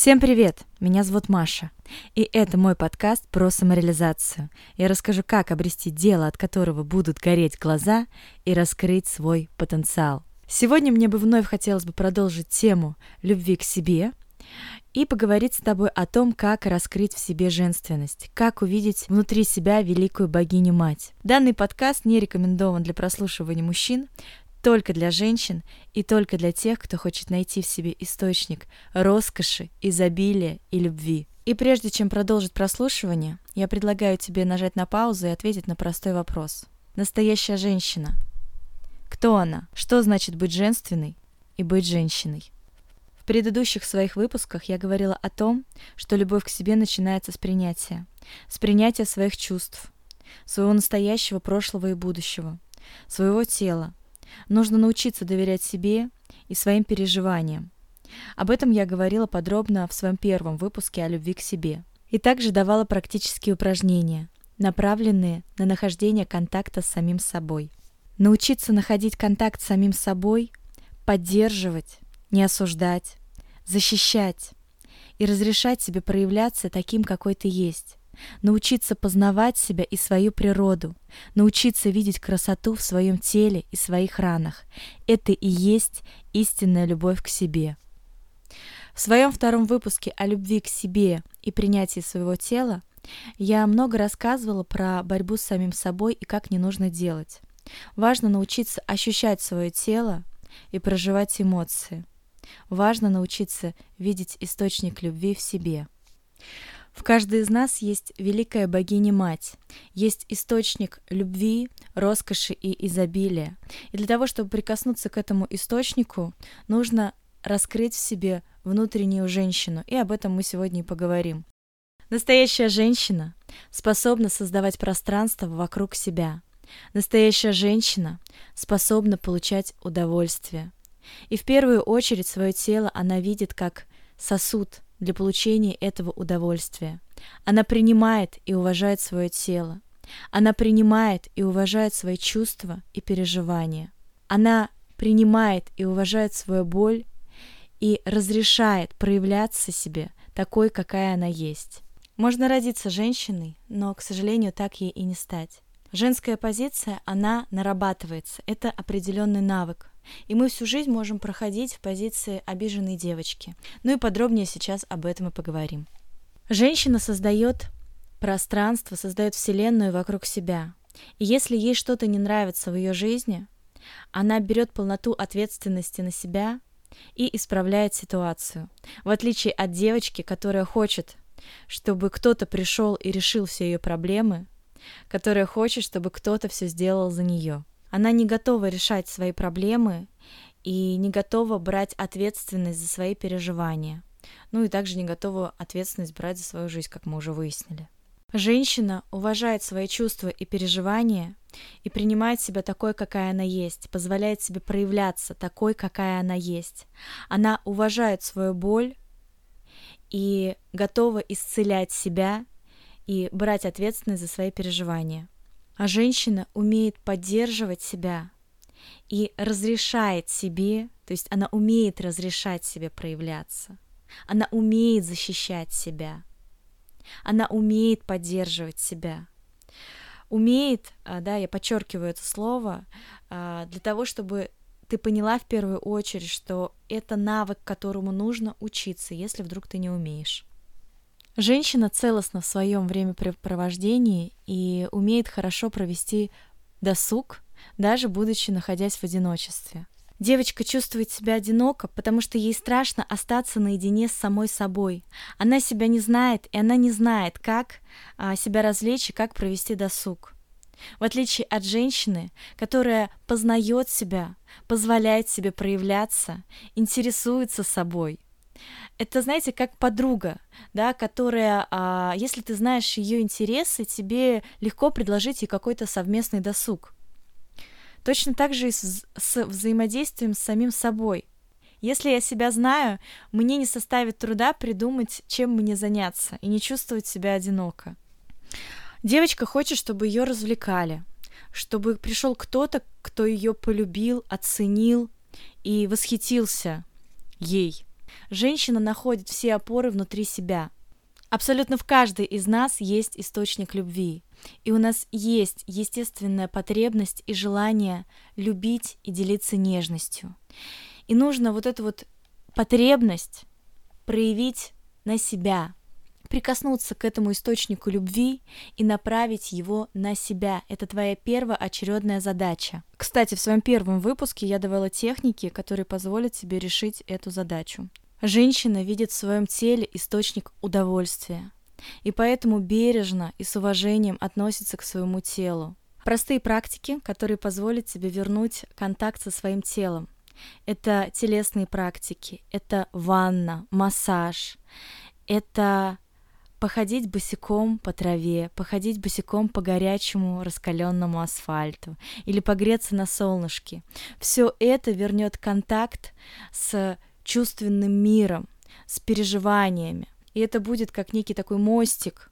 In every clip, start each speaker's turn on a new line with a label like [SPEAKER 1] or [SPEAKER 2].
[SPEAKER 1] Всем привет! Меня зовут Маша, и это мой подкаст про самореализацию. Я расскажу, как обрести дело, от которого будут гореть глаза, и раскрыть свой потенциал. Сегодня мне бы вновь хотелось бы продолжить тему любви к себе и поговорить с тобой о том, как раскрыть в себе женственность, как увидеть внутри себя великую богиню-мать. Данный подкаст не рекомендован для прослушивания мужчин, только для женщин и только для тех, кто хочет найти в себе источник роскоши, изобилия и любви. И прежде чем продолжить прослушивание, я предлагаю тебе нажать на паузу и ответить на простой вопрос. Настоящая женщина. Кто она? Что значит быть женственной и быть женщиной? В предыдущих своих выпусках я говорила о том, что любовь к себе начинается с принятия. С принятия своих чувств, своего настоящего, прошлого и будущего, своего тела, Нужно научиться доверять себе и своим переживаниям. Об этом я говорила подробно в своем первом выпуске о любви к себе. И также давала практические упражнения, направленные на нахождение контакта с самим собой. Научиться находить контакт с самим собой, поддерживать, не осуждать, защищать и разрешать себе проявляться таким, какой ты есть научиться познавать себя и свою природу, научиться видеть красоту в своем теле и своих ранах. Это и есть истинная любовь к себе. В своем втором выпуске о любви к себе и принятии своего тела я много рассказывала про борьбу с самим собой и как не нужно делать. Важно научиться ощущать свое тело и проживать эмоции. Важно научиться видеть источник любви в себе. В каждой из нас есть великая богиня-мать, есть источник любви, роскоши и изобилия. И для того, чтобы прикоснуться к этому источнику, нужно раскрыть в себе внутреннюю женщину, и об этом мы сегодня и поговорим. Настоящая женщина способна создавать пространство вокруг себя. Настоящая женщина способна получать удовольствие. И в первую очередь свое тело она видит как сосуд, для получения этого удовольствия. Она принимает и уважает свое тело. Она принимает и уважает свои чувства и переживания. Она принимает и уважает свою боль и разрешает проявляться себе такой, какая она есть. Можно родиться женщиной, но, к сожалению, так ей и не стать. Женская позиция, она нарабатывается. Это определенный навык. И мы всю жизнь можем проходить в позиции обиженной девочки. Ну и подробнее сейчас об этом и поговорим. Женщина создает пространство, создает вселенную вокруг себя. И если ей что-то не нравится в ее жизни, она берет полноту ответственности на себя и исправляет ситуацию. В отличие от девочки, которая хочет, чтобы кто-то пришел и решил все ее проблемы, которая хочет, чтобы кто-то все сделал за нее. Она не готова решать свои проблемы и не готова брать ответственность за свои переживания. Ну и также не готова ответственность брать за свою жизнь, как мы уже выяснили. Женщина уважает свои чувства и переживания и принимает себя такой, какая она есть, позволяет себе проявляться такой, какая она есть. Она уважает свою боль и готова исцелять себя и брать ответственность за свои переживания. А женщина умеет поддерживать себя и разрешает себе, то есть она умеет разрешать себе проявляться. Она умеет защищать себя. Она умеет поддерживать себя. Умеет, а, да, я подчеркиваю это слово, а, для того, чтобы ты поняла в первую очередь, что это навык, которому нужно учиться, если вдруг ты не умеешь. Женщина целостна в своем времяпрепровождении и умеет хорошо провести досуг, даже будучи находясь в одиночестве. Девочка чувствует себя одиноко, потому что ей страшно остаться наедине с самой собой. Она себя не знает, и она не знает, как а, себя развлечь и как провести досуг. В отличие от женщины, которая познает себя, позволяет себе проявляться, интересуется собой – это, знаете, как подруга, да, которая, а, если ты знаешь ее интересы, тебе легко предложить ей какой-то совместный досуг. Точно так же и с, с взаимодействием с самим собой. Если я себя знаю, мне не составит труда придумать, чем мне заняться, и не чувствовать себя одиноко. Девочка хочет, чтобы ее развлекали, чтобы пришел кто-то, кто ее полюбил, оценил и восхитился ей – Женщина находит все опоры внутри себя. Абсолютно в каждой из нас есть источник любви. И у нас есть естественная потребность и желание любить и делиться нежностью. И нужно вот эту вот потребность проявить на себя, прикоснуться к этому источнику любви и направить его на себя. Это твоя первоочередная задача. Кстати, в своем первом выпуске я давала техники, которые позволят тебе решить эту задачу. Женщина видит в своем теле источник удовольствия, и поэтому бережно и с уважением относится к своему телу. Простые практики, которые позволят тебе вернуть контакт со своим телом. Это телесные практики, это ванна, массаж, это походить босиком по траве, походить босиком по горячему раскаленному асфальту или погреться на солнышке. Все это вернет контакт с чувственным миром, с переживаниями. И это будет как некий такой мостик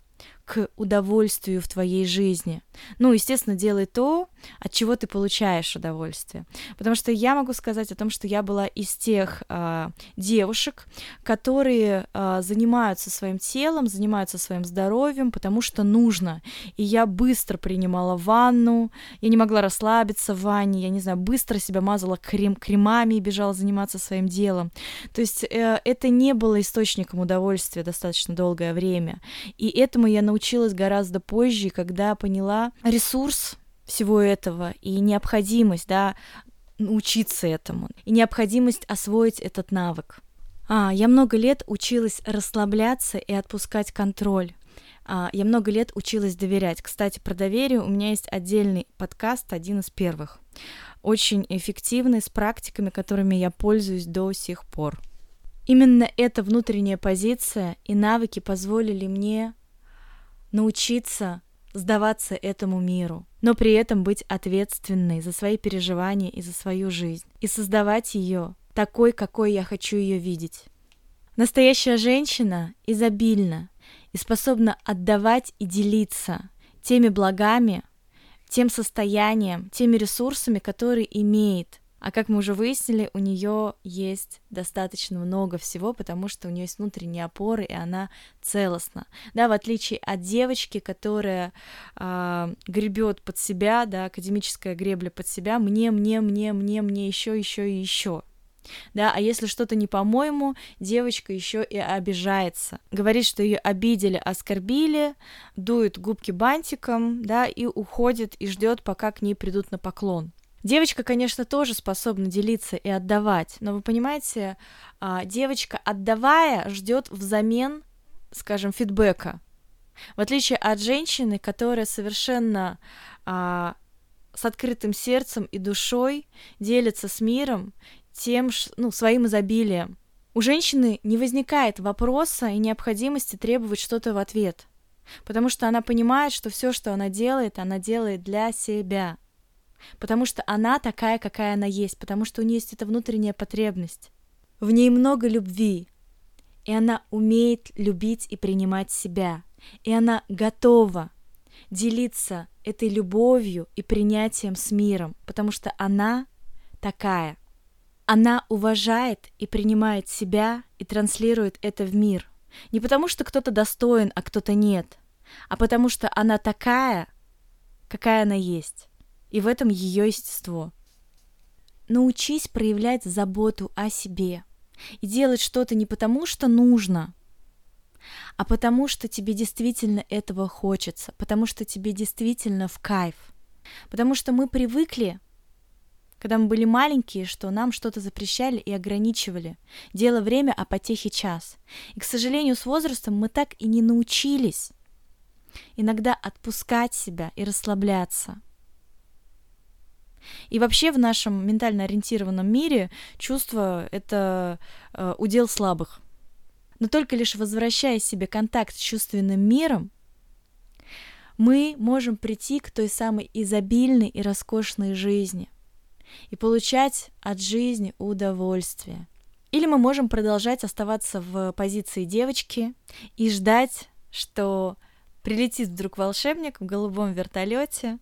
[SPEAKER 1] к удовольствию в твоей жизни. Ну, естественно, делай то, от чего ты получаешь удовольствие. Потому что я могу сказать о том, что я была из тех э, девушек, которые э, занимаются своим телом, занимаются своим здоровьем, потому что нужно. И я быстро принимала ванну, я не могла расслабиться в ванне, я не знаю, быстро себя мазала крем кремами и бежала заниматься своим делом. То есть э, это не было источником удовольствия достаточно долгое время. И этому я научилась научилась гораздо позже, когда поняла ресурс всего этого и необходимость, да, учиться этому, и необходимость освоить этот навык. А, я много лет училась расслабляться и отпускать контроль. А, я много лет училась доверять. Кстати, про доверие у меня есть отдельный подкаст, один из первых. Очень эффективный, с практиками, которыми я пользуюсь до сих пор. Именно эта внутренняя позиция и навыки позволили мне научиться сдаваться этому миру, но при этом быть ответственной за свои переживания и за свою жизнь, и создавать ее такой, какой я хочу ее видеть. Настоящая женщина изобильна и способна отдавать и делиться теми благами, тем состоянием, теми ресурсами, которые имеет, а как мы уже выяснили, у нее есть достаточно много всего, потому что у нее есть внутренние опоры, и она целостна. Да, в отличие от девочки, которая э, гребет под себя, да, академическая гребля под себя, мне, мне, мне, мне, мне еще, еще и еще. Да, а если что-то не по-моему, девочка еще и обижается. Говорит, что ее обидели, оскорбили, дует губки бантиком, да, и уходит и ждет, пока к ней придут на поклон. Девочка, конечно, тоже способна делиться и отдавать, но вы понимаете, а, девочка, отдавая, ждет взамен, скажем, фидбэка. В отличие от женщины, которая совершенно а, с открытым сердцем и душой делится с миром тем, ну, своим изобилием. У женщины не возникает вопроса и необходимости требовать что-то в ответ, потому что она понимает, что все, что она делает, она делает для себя потому что она такая, какая она есть, потому что у нее есть эта внутренняя потребность. В ней много любви, и она умеет любить и принимать себя, и она готова делиться этой любовью и принятием с миром, потому что она такая. Она уважает и принимает себя и транслирует это в мир. Не потому что кто-то достоин, а кто-то нет, а потому что она такая, какая она есть и в этом ее естество. Научись проявлять заботу о себе и делать что-то не потому, что нужно, а потому что тебе действительно этого хочется, потому что тебе действительно в кайф. Потому что мы привыкли, когда мы были маленькие, что нам что-то запрещали и ограничивали. Дело время, а потехи час. И, к сожалению, с возрастом мы так и не научились иногда отпускать себя и расслабляться – и вообще в нашем ментально ориентированном мире чувство — это э, удел слабых. Но только лишь возвращая себе контакт с чувственным миром, мы можем прийти к той самой изобильной и роскошной жизни и получать от жизни удовольствие. Или мы можем продолжать оставаться в позиции девочки и ждать, что прилетит вдруг волшебник в голубом вертолете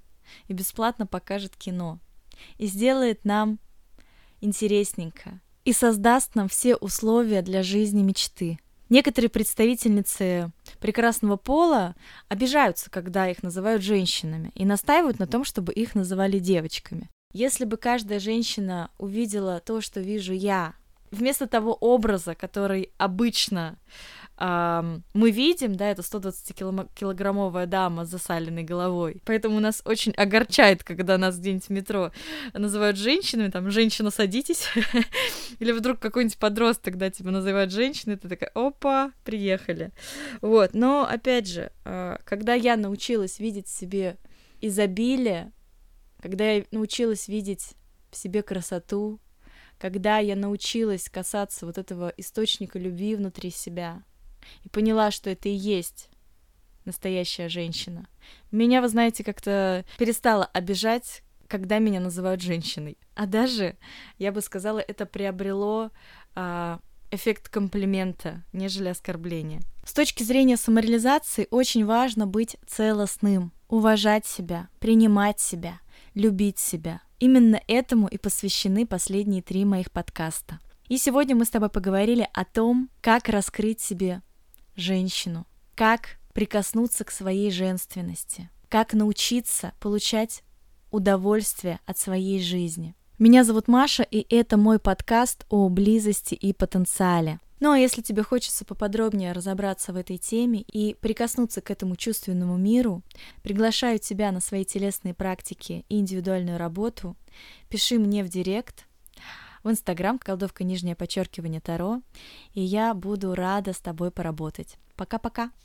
[SPEAKER 1] и бесплатно покажет кино и сделает нам интересненько, и создаст нам все условия для жизни мечты. Некоторые представительницы прекрасного пола обижаются, когда их называют женщинами, и настаивают на том, чтобы их называли девочками. Если бы каждая женщина увидела то, что вижу я, вместо того образа, который обычно э, мы видим, да, это 120-килограммовая дама с засаленной головой. Поэтому нас очень огорчает, когда нас где-нибудь в метро называют женщинами, там, женщина, садитесь. Или вдруг какой-нибудь подросток, да, тебя называют женщиной, ты такая, опа, приехали. Вот, но, опять же, э, когда я научилась видеть в себе изобилие, когда я научилась видеть в себе красоту, когда я научилась касаться вот этого источника любви внутри себя, и поняла, что это и есть настоящая женщина. Меня, вы знаете, как-то перестало обижать, когда меня называют женщиной. А даже, я бы сказала, это приобрело а, эффект комплимента, нежели оскорбления. С точки зрения самореализации очень важно быть целостным, уважать себя, принимать себя, любить себя. Именно этому и посвящены последние три моих подкаста. И сегодня мы с тобой поговорили о том, как раскрыть себе женщину, как прикоснуться к своей женственности, как научиться получать удовольствие от своей жизни. Меня зовут Маша, и это мой подкаст о близости и потенциале. Ну а если тебе хочется поподробнее разобраться в этой теме и прикоснуться к этому чувственному миру, приглашаю тебя на свои телесные практики и индивидуальную работу. Пиши мне в директ в Инстаграм, колдовка нижнее подчеркивание Таро, и я буду рада с тобой поработать. Пока-пока!